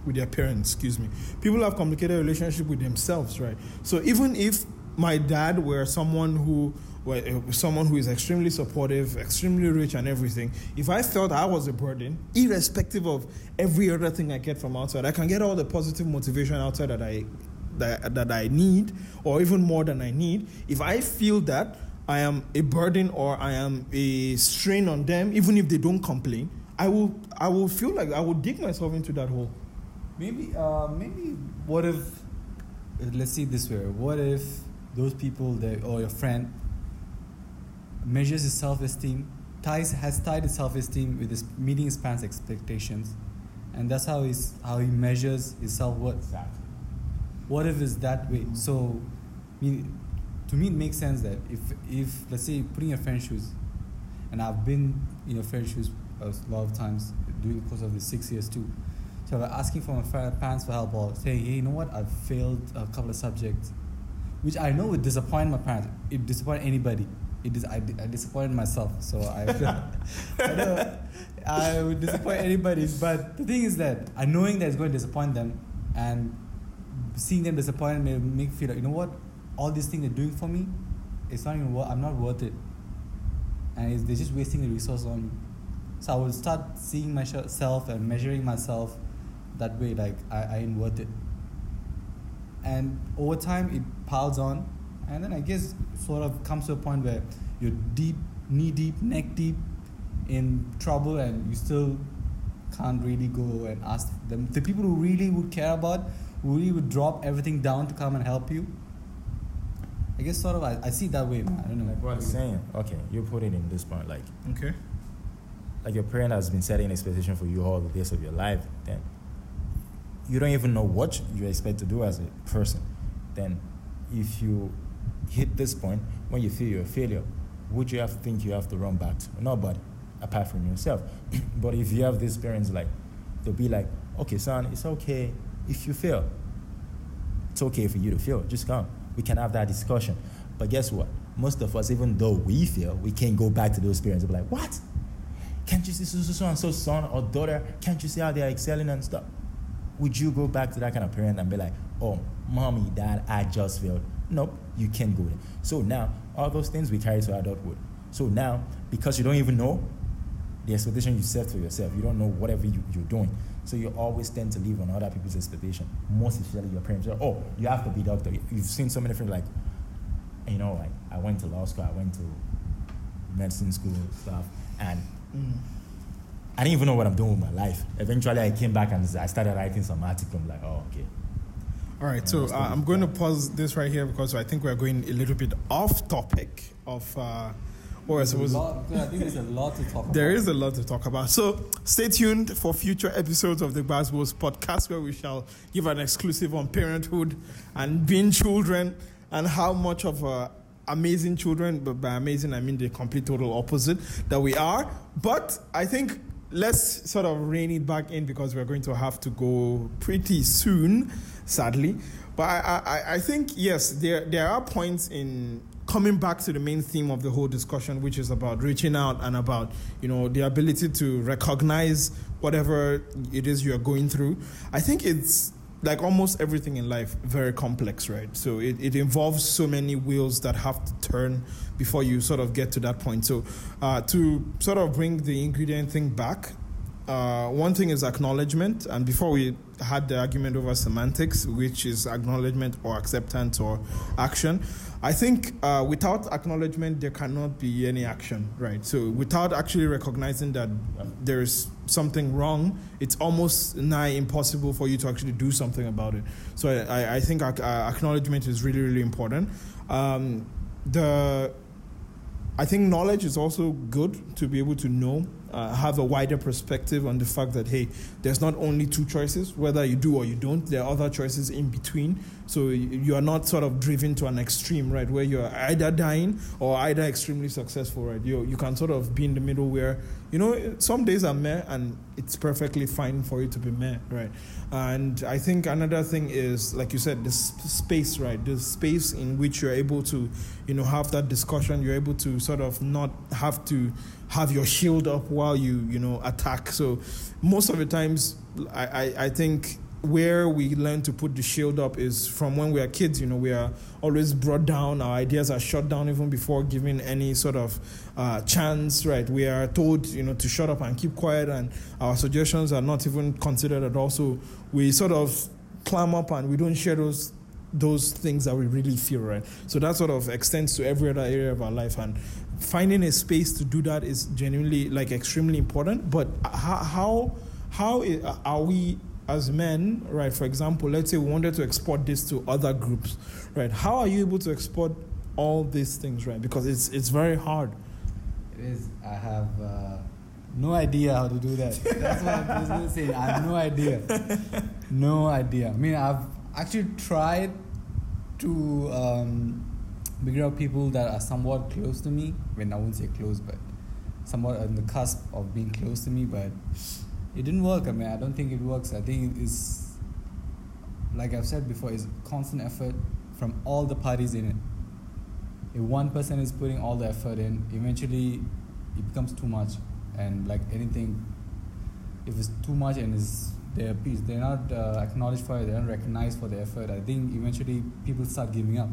with their parents. Excuse me. People have complicated relationship with themselves, right? So even if my dad were someone who were uh, someone who is extremely supportive, extremely rich, and everything, if I felt I was a burden, irrespective of every other thing I get from outside, I can get all the positive motivation outside that I that, that I need, or even more than I need. If I feel that I am a burden or I am a strain on them, even if they don't complain, I will I will feel like I will dig myself into that hole. Maybe, uh, maybe what if, let's see it this way, what if those people that, or your friend measures his self-esteem, ties, has tied his self-esteem with his meeting his parents' expectations, and that's how he's, how he measures his self-worth. Exactly. What if it's that way? So, I mean, to me, it makes sense that if, if let's say, putting your friend's shoes, and I've been in your friend's shoes a lot of times during the course of the six years too. So, I'm asking for my parents for help or saying, hey, you know what, I've failed a couple of subjects, which I know would disappoint my parents. It disappoint anybody. It dis- I, I disappointed myself, so I, I know I would disappoint anybody. But the thing is that I knowing that it's going to disappoint them, and seeing them disappointed may make me feel like you know what, all these things they're doing for me, it's not even worth. I'm not worth it, and it's, they're just wasting the resource on me. So I will start seeing myself and measuring myself that way, like I, I ain't worth it. And over time, it piles on, and then I guess sort of comes to a point where you're deep, knee deep, neck deep in trouble, and you still can't really go and ask them. The people who really would care about, who really would drop everything down to come and help you. I guess sort of I, I see it that way, man. I don't know. Like what I'm saying, okay, you put it in this point, like Okay. like your parent has been setting expectation for you all the days of your life, then you don't even know what you expect to do as a person. Then if you hit this point when you feel you're a failure, would you have to think you have to run back to? Nobody, apart from yourself. but if you have these parents like they'll be like, okay, son, it's okay if you fail. It's okay for you to fail. Just come. We can have that discussion. But guess what? Most of us, even though we fail, we can't go back to those parents and be like, what? Can't you see so, so, and so son or daughter? Can't you see how they're excelling and stuff? Would you go back to that kind of parent and be like, oh, mommy, dad, I just failed? Nope, you can't go there. So now, all those things we carry to adulthood. So now, because you don't even know the expectation you set for yourself, you don't know whatever you, you're doing. So you always tend to live on other people's expectation, most especially your parents. Oh, you have to be doctor. You've seen so many friends like, you know, like I went to law school, I went to medicine school stuff, and mm. I didn't even know what I'm doing with my life. Eventually, I came back and I started writing some article. I'm like, oh, okay. All right, so uh, I'm going to pause this right here because I think we're going a little bit off topic of, uh, or I There's a suppose lot, I think there's a lot to talk about. there is a lot to talk about. So stay tuned for future episodes of the Basbos podcast where we shall give an exclusive on parenthood and being children and how much of a amazing children, but by amazing I mean the complete total opposite that we are. But I think let's sort of rein it back in because we're going to have to go pretty soon, sadly. But I, I, I think yes, there there are points in coming back to the main theme of the whole discussion, which is about reaching out and about you know the ability to recognize whatever it is you're going through. I think it's like almost everything in life very complex right so it, it involves so many wheels that have to turn before you sort of get to that point so uh, to sort of bring the ingredient thing back uh, one thing is acknowledgement, and before we had the argument over semantics, which is acknowledgement or acceptance or action. I think uh, without acknowledgement, there cannot be any action, right? So without actually recognizing that there is something wrong, it's almost nigh impossible for you to actually do something about it. So I, I think uh, acknowledgement is really, really important. Um, the I think knowledge is also good to be able to know uh, have a wider perspective on the fact that hey, there's not only two choices, whether you do or you don't. There are other choices in between. So you are not sort of driven to an extreme, right, where you're either dying or either extremely successful, right? You you can sort of be in the middle where you know some days are meh and it's perfectly fine for you to be meh, right? And I think another thing is, like you said, the space, right? The space in which you're able to, you know, have that discussion. You're able to sort of not have to have your shield up while you you know attack. So most of the times, I, I, I think where we learn to put the shield up is from when we are kids. You know, we are always brought down. Our ideas are shut down even before giving any sort of uh, chance. Right? We are told, you know, to shut up and keep quiet, and our suggestions are not even considered at all. So we sort of climb up and we don't share those those things that we really feel. Right? So that sort of extends to every other area of our life, and finding a space to do that is genuinely like extremely important. But how how how are we as men, right? For example, let's say we wanted to export this to other groups, right? How are you able to export all these things, right? Because it's it's very hard. It is. I have uh, no idea how to do that. That's what I was going to say. I have no idea. No idea. I mean, I've actually tried to. Um, figure out people that are somewhat close to me. I mean, I wouldn't say close, but somewhat on the cusp of being close to me. But it didn't work. I mean, I don't think it works. I think it's like I've said before, it's constant effort from all the parties in it. If one person is putting all the effort in, eventually it becomes too much. And like anything, if it's too much and is their piece, they're not uh, acknowledged for it, they're not recognized for the effort. I think eventually people start giving up.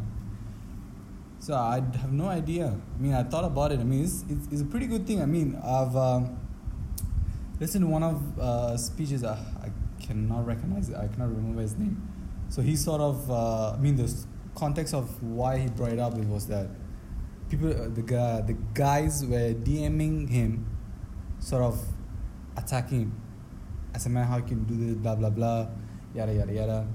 So I have no idea. I mean, I thought about it. I mean, it's, it's, it's a pretty good thing. I mean, I've um, listened to one of uh, speeches. Uh, I cannot recognize it. I cannot remember his name. So he sort of, uh, I mean, the context of why he brought it up it was that people, uh, the guy, the guys were DMing him, sort of attacking him. As a man, how you can do this, blah blah blah, yada yada yada.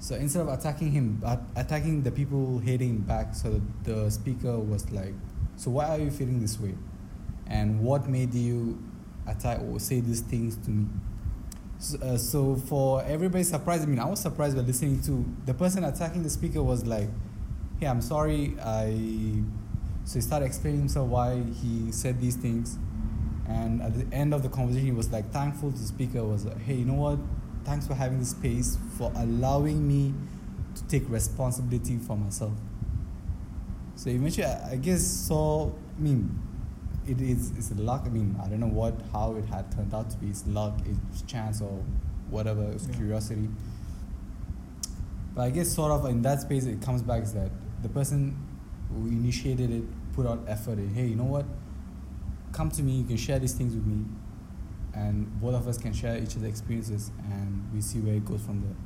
So instead of attacking him, attacking the people hating back, so the speaker was like, "So why are you feeling this way? And what made you attack or say these things to me?" So, uh, so for everybody surprised, I mean, I was surprised by listening to the person attacking the speaker was like, "Hey, I'm sorry. I." So he started explaining himself why he said these things, and at the end of the conversation, he was like thankful to the speaker. Was like, "Hey, you know what? thanks for having the space, for allowing me to take responsibility for myself. So eventually, I, I guess so. I mean, it is it's luck. I mean, I don't know what how it had turned out to be. It's luck, it's chance, or whatever. It's yeah. curiosity. But I guess sort of in that space, it comes back is that the person who initiated it put out effort. In, hey, you know what? Come to me. You can share these things with me and both of us can share each other's experiences and we see where it goes from there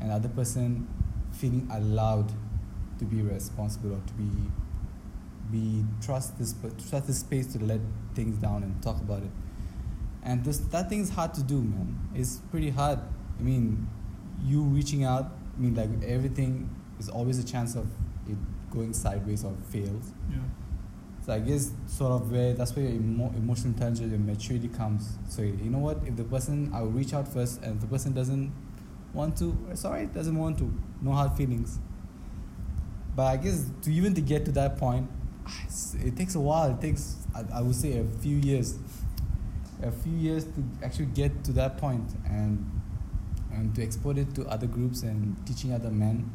and the other person feeling allowed to be responsible or to be be trust this trust this space to let things down and talk about it and this that thing is hard to do man it's pretty hard i mean you reaching out i mean like everything is always a chance of it going sideways or fails yeah so I guess sort of where that's where your emo- emotional intelligence and maturity comes. So you know what? If the person I will reach out first, and if the person doesn't want to, sorry, doesn't want to, no hard feelings. But I guess to even to get to that point, it takes a while. It takes I, I would say a few years, a few years to actually get to that point and and to export it to other groups and teaching other men.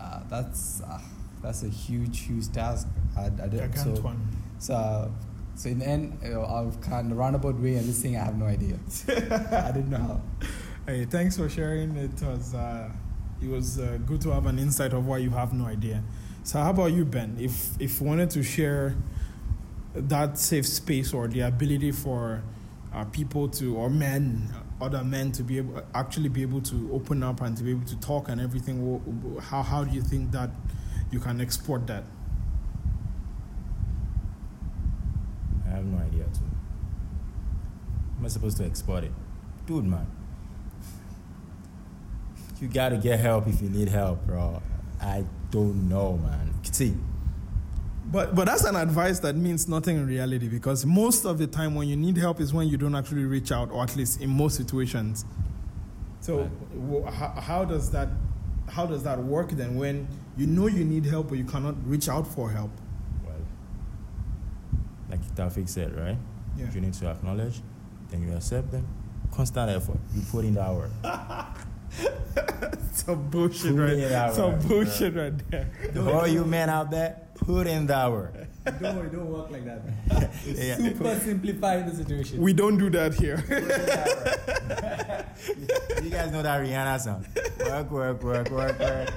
Uh, that's. Uh, that's a huge, huge task. I, I did, so, one. so, so in the end, you know, I've kind of roundabout way and this thing I have no idea. I didn't know how. Hey, thanks for sharing. It was uh, it was uh, good to have an insight of why you have no idea. So how about you, Ben? If if wanted to share that safe space or the ability for uh, people to or men, other men to be able actually be able to open up and to be able to talk and everything. How how do you think that you can export that? I have no idea too. Am I supposed to export it? Dude, man. You gotta get help if you need help, bro. I don't know, man. See, But but that's an advice that means nothing in reality because most of the time when you need help is when you don't actually reach out, or at least in most situations. So Right. how, how does that how does that work then when you know you need help but you cannot reach out for help? well, like Taufik said, right? Yeah. You need to acknowledge, then you accept them. Constant effort. You put in that work. Some bullshit Put right it out Some right, bullshit right there. All you men out there, put in that work. don't worry, don't work like that. man. Yeah. super simplifying the situation. We don't do that here. you guys know that Rihanna song? Work, work, work, work, work.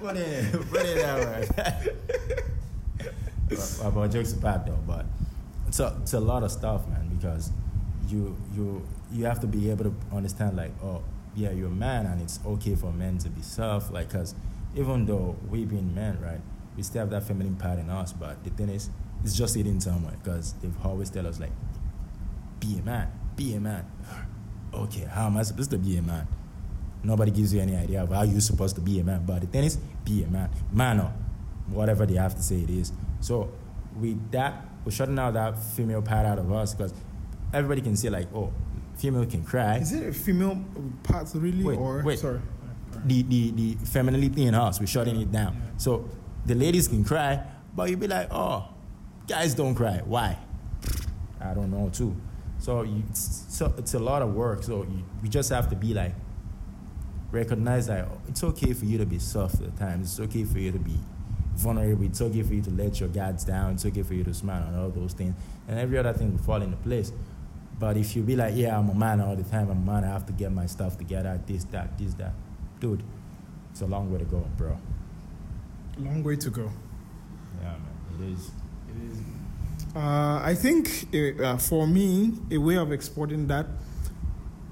Put in, put in that work. but, but jokes apart though, but it's a, it's a lot of stuff, man, because you you you have to be able to understand like, oh, yeah, you're a man, and it's okay for men to be soft, like, cause even though we being men, right, we still have that feminine part in us, but the thing is, it's just hidden somewhere, cause they've always tell us like, be a man, be a man. Okay, how am I supposed to be a man? Nobody gives you any idea of how you're supposed to be a man. But the thing is, be a man. Man or whatever they have to say it is. So with that, we're shutting out that female part out of us because everybody can see like, oh, female can cry. Is it a female part really Wait, or wait. sorry? The, the, the femininity in us, we're shutting it down. So the ladies can cry, but you'll be like, oh, guys don't cry. Why? I don't know too. So you, it's, so it's a lot of work. So you, you just have to be like, recognize that it's okay for you to be soft at times. It's okay for you to be vulnerable. It's okay for you to let your guards down. It's okay for you to smile and all those things. And every other thing will fall into place. But if you be like, yeah, I'm a man all the time, I'm a man, I have to get my stuff together, this, that, this, that. Dude, it's a long way to go, bro. Long way to go. Yeah, man. It is. It is. Uh, I think uh, for me, a way of exporting that,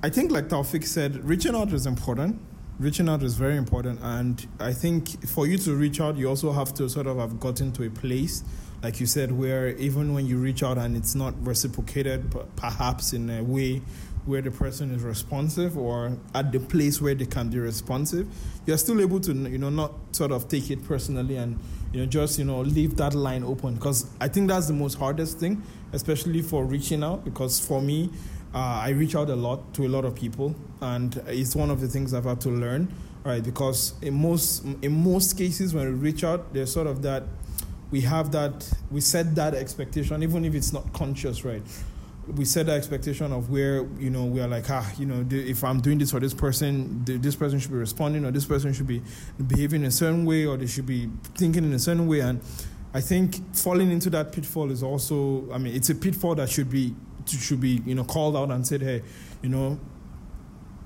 I think, like Taufik said, reaching out is important. Reaching out is very important. And I think for you to reach out, you also have to sort of have gotten to a place, like you said, where even when you reach out and it's not reciprocated, perhaps in a way where the person is responsive or at the place where they can be responsive, you're still able to, you know, not sort of take it personally and, you know, just, you know, leave that line open. Because I think that's the most hardest thing, especially for reaching out. Because for me, uh, I reach out a lot to a lot of people, and it's one of the things I've had to learn, right? Because in most in most cases, when we reach out, there's sort of that we have that we set that expectation, even if it's not conscious, right? We set that expectation of where you know we are like ah you know if I'm doing this for this person, this person should be responding, or this person should be behaving in a certain way, or they should be thinking in a certain way, and I think falling into that pitfall is also I mean it's a pitfall that should be should be you know called out and said hey you know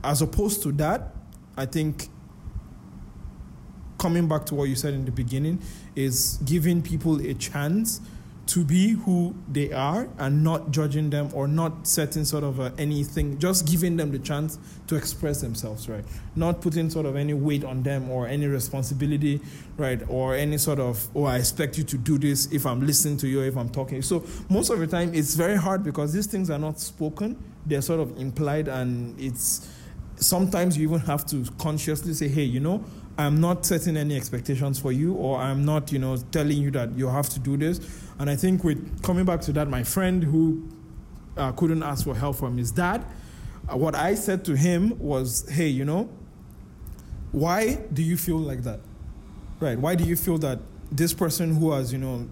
as opposed to that I think coming back to what you said in the beginning is giving people a chance to be who they are and not judging them or not setting sort of a, anything just giving them the chance to express themselves right? Not putting sort of any weight on them or any responsibility right? Or any sort of oh i expect you to do this if i'm listening to you if i'm talking. So most of the time it's very hard because these things are not spoken. They're sort of implied and it's sometimes you even have to consciously say, hey, you know, I'm not setting any expectations for you, or I'm not, you know, telling you that you have to do this. And I think with coming back to that, my friend who uh, couldn't ask for help from his dad, uh, what I said to him was, hey, you know, why do you feel like that? Right? Why do you feel that this person who has, you know,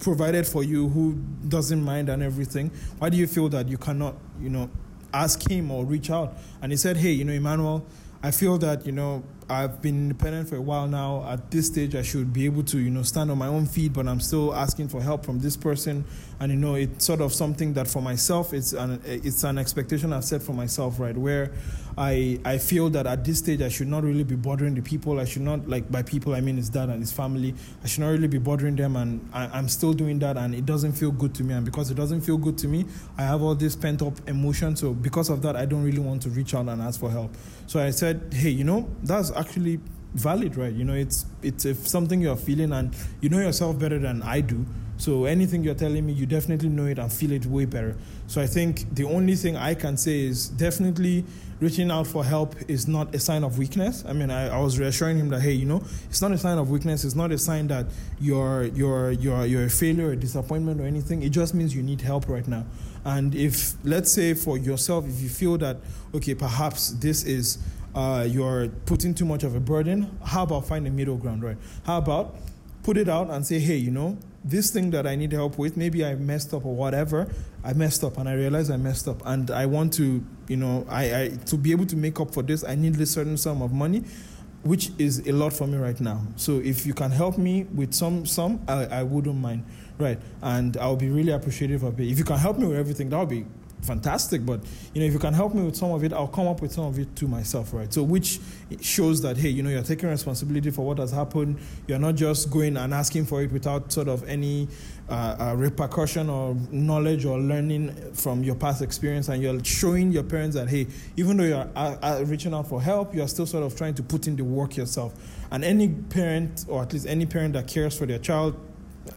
provided for you, who doesn't mind and everything, why do you feel that you cannot, you know, ask him or reach out? And he said, hey, you know, Emmanuel, I feel that, you know, I've been independent for a while now. At this stage, I should be able to, you know, stand on my own feet, but I'm still asking for help from this person. And, you know, it's sort of something that for myself, it's an, it's an expectation I've set for myself, right? Where I, I feel that at this stage, I should not really be bothering the people. I should not, like, by people, I mean his dad and his family. I should not really be bothering them. And I, I'm still doing that, and it doesn't feel good to me. And because it doesn't feel good to me, I have all this pent up emotion. So because of that, I don't really want to reach out and ask for help. So I said, hey, you know, that's actually valid, right? You know, it's it's if something you're feeling and you know yourself better than I do. So anything you're telling me, you definitely know it and feel it way better. So I think the only thing I can say is definitely reaching out for help is not a sign of weakness. I mean, I, I was reassuring him that hey, you know, it's not a sign of weakness. It's not a sign that you're you're you're you're a failure, a disappointment, or anything. It just means you need help right now. And if let's say for yourself, if you feel that okay, perhaps this is uh, you're putting too much of a burden, how about find a middle ground, right? How about put it out and say, hey, you know, this thing that I need help with, maybe I messed up or whatever. I messed up and I realized I messed up and I want to, you know, I, I to be able to make up for this, I need a certain sum of money, which is a lot for me right now. So if you can help me with some some, I, I wouldn't mind. Right. And I'll be really appreciative of it. If you can help me with everything, that would be fantastic. But you know, if you can help me with some of it, I'll come up with some of it to myself, right? So which shows that hey, you know, you're taking responsibility for what has happened. You're not just going and asking for it without sort of any uh, uh, repercussion or knowledge or learning from your past experience, and you're showing your parents that hey, even though you're uh, uh reaching out for help, you're still sort of trying to put in the work yourself. And any parent, or at least any parent that cares for their child,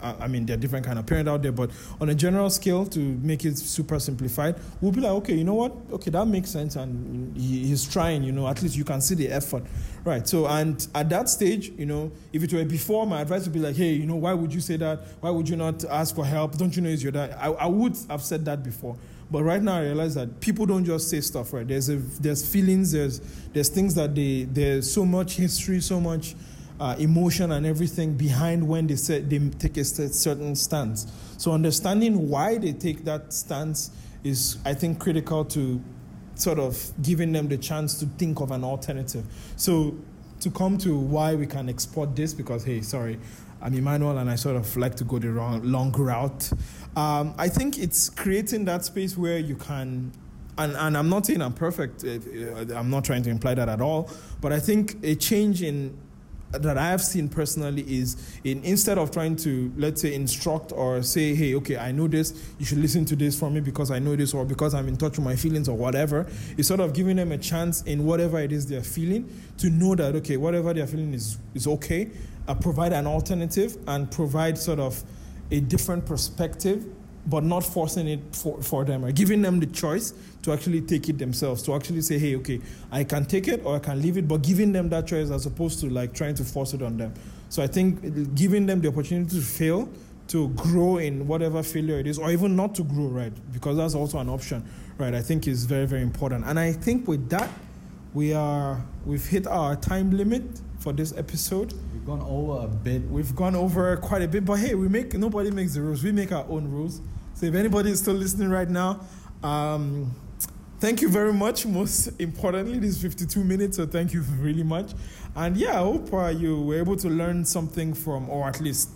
I mean, there are different kind of parent out there, but on a general scale, to make it super simplified, we'll be like, okay, you know what? Okay, that makes sense, and he, he's trying. You know, at least you can see the effort, right? So, and at that stage, you know, if it were before, my advice would be like, hey, you know, why would you say that? Why would you not ask for help? Don't you know it's your dad? I, I would have said that before. But right now, I realize that people don't just say stuff, right? There's a, there's feelings, there's there's things that they there's so much history, so much uh, emotion and everything behind when they say they take a certain stance. So understanding why they take that stance is, I think, critical to sort of giving them the chance to think of an alternative. So to come to why we can export this, because hey, sorry, I'm Emmanuel and I sort of like to go the wrong, long route. Um, I think it's creating that space where you can and, and I'm not saying I'm perfect. I'm not trying to imply that at all. But I think a change in that I have seen personally is in instead of trying to let's say instruct or say hey okay I know this. You should listen to this from me because I know this or because I'm in touch with my feelings or whatever it's sort of giving them a chance in whatever it is they're feeling to know that okay whatever they're feeling is is okay uh, provide an alternative and provide sort of a different perspective but not forcing it for, for them or giving them the choice to actually take it themselves to actually say hey okay i can take it or i can leave it but giving them that choice as opposed to like trying to force it on them. So i think giving them the opportunity to fail to grow in whatever failure it is or even not to grow right? Because that's also an option right? I think is very very important. And i think with that we are we've hit our time limit for this episode we've gone over a bit we've gone over quite a bit but hey we make nobody makes the rules we make our own rules so if anybody is still listening right now um, thank you very much. Most importantly, this 52 minutes, so thank you really much. And yeah, I hope uh, you were able to learn something from, or at least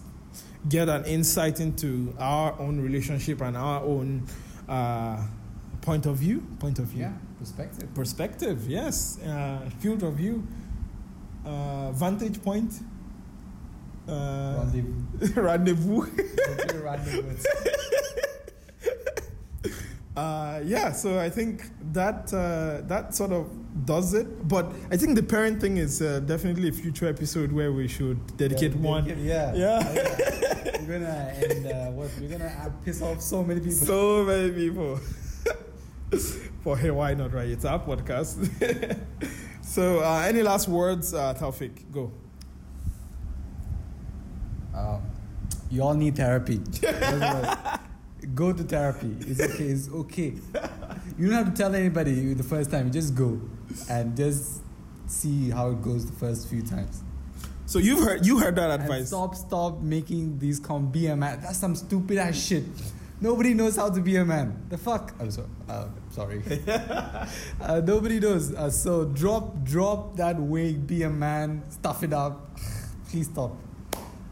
get an insight into our own relationship and our own uh, point of view. Point of view. Yeah, perspective. Perspective, yes. Uh, field of view. Uh, vantage point. Uh, rendezvous. rendezvous. rendezvous. Uh, yeah, so I think that uh, that sort of does it. But I think the parent thing is uh, definitely a future episode where we should dedicate yeah, one. yeah, yeah. yeah. we're gonna and uh, what we're gonna uh, piss off so many people. So many people. For hey, why not? Right, it's our podcast. so, uh, any last words, uh, Taufik? Go. Um, you all need therapy go to therapy. It's okay. It's okay. You don't have to tell anybody the first time. You just go and just see how it goes the first few times. So you've heard you heard that advice. And stop, stop making these com BMI. That's some stupid ass shit. Nobody knows how to be a man. The fuck? I'm so, uh, sorry. uh, nobody knows. Uh, so drop, drop that wig. Be a man. Stuff it up. Please stop.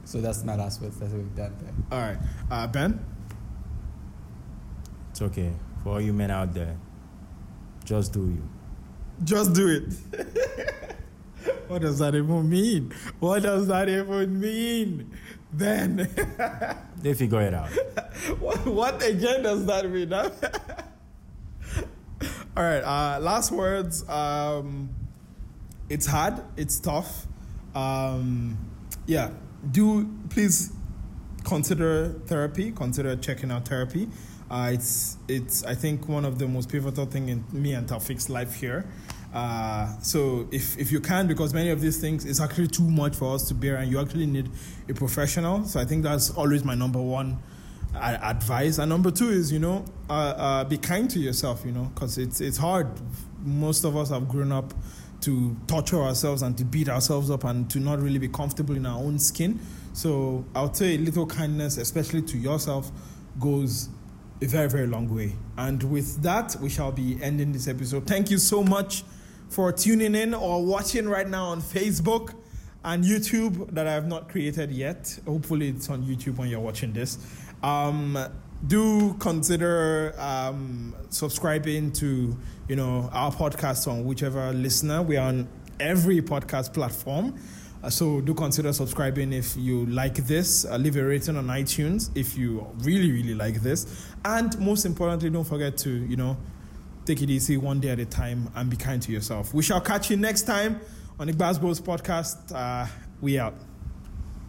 So that's my last words. That's what we've done there. All right, uh, Ben. It's okay. For all you men out there, just do you. Just do it. what does that even mean? What does that even mean? Ben, They figure it out. What, what again does that mean? huh? All right, uh, last words. Um, it's hard, it's tough. Um, yeah, do please consider therapy, consider checking out therapy. Uh, it's, it's, I think, one of the most pivotal thing in me and Taufik's life here. Uh, so if, if you can, because many of these things is actually too much for us to bear, and you actually need a professional. So I think that's always my number one advice. And number two is, you know, uh, uh, be kind to yourself, you know, because it's it's hard. Most of us have grown up to torture ourselves and to beat ourselves up and to not really be comfortable in our own skin. So I would say a little kindness, especially to yourself, goes a very, very long way. And with that, we shall be ending this episode. Thank you so much for tuning in or watching right now on Facebook and YouTube that I have not created yet. Hopefully, it's on YouTube when you're watching this. Um, do consider um, subscribing to you know our podcast on whichever listener. We are on every podcast platform. Uh, so do consider subscribing if you like this. Uh, leave a rating on iTunes if you really really like this, and most importantly, don't forget to you know take it easy one day at a time and be kind to yourself. We shall catch you next time on the Gbasbos podcast. Uh, we out.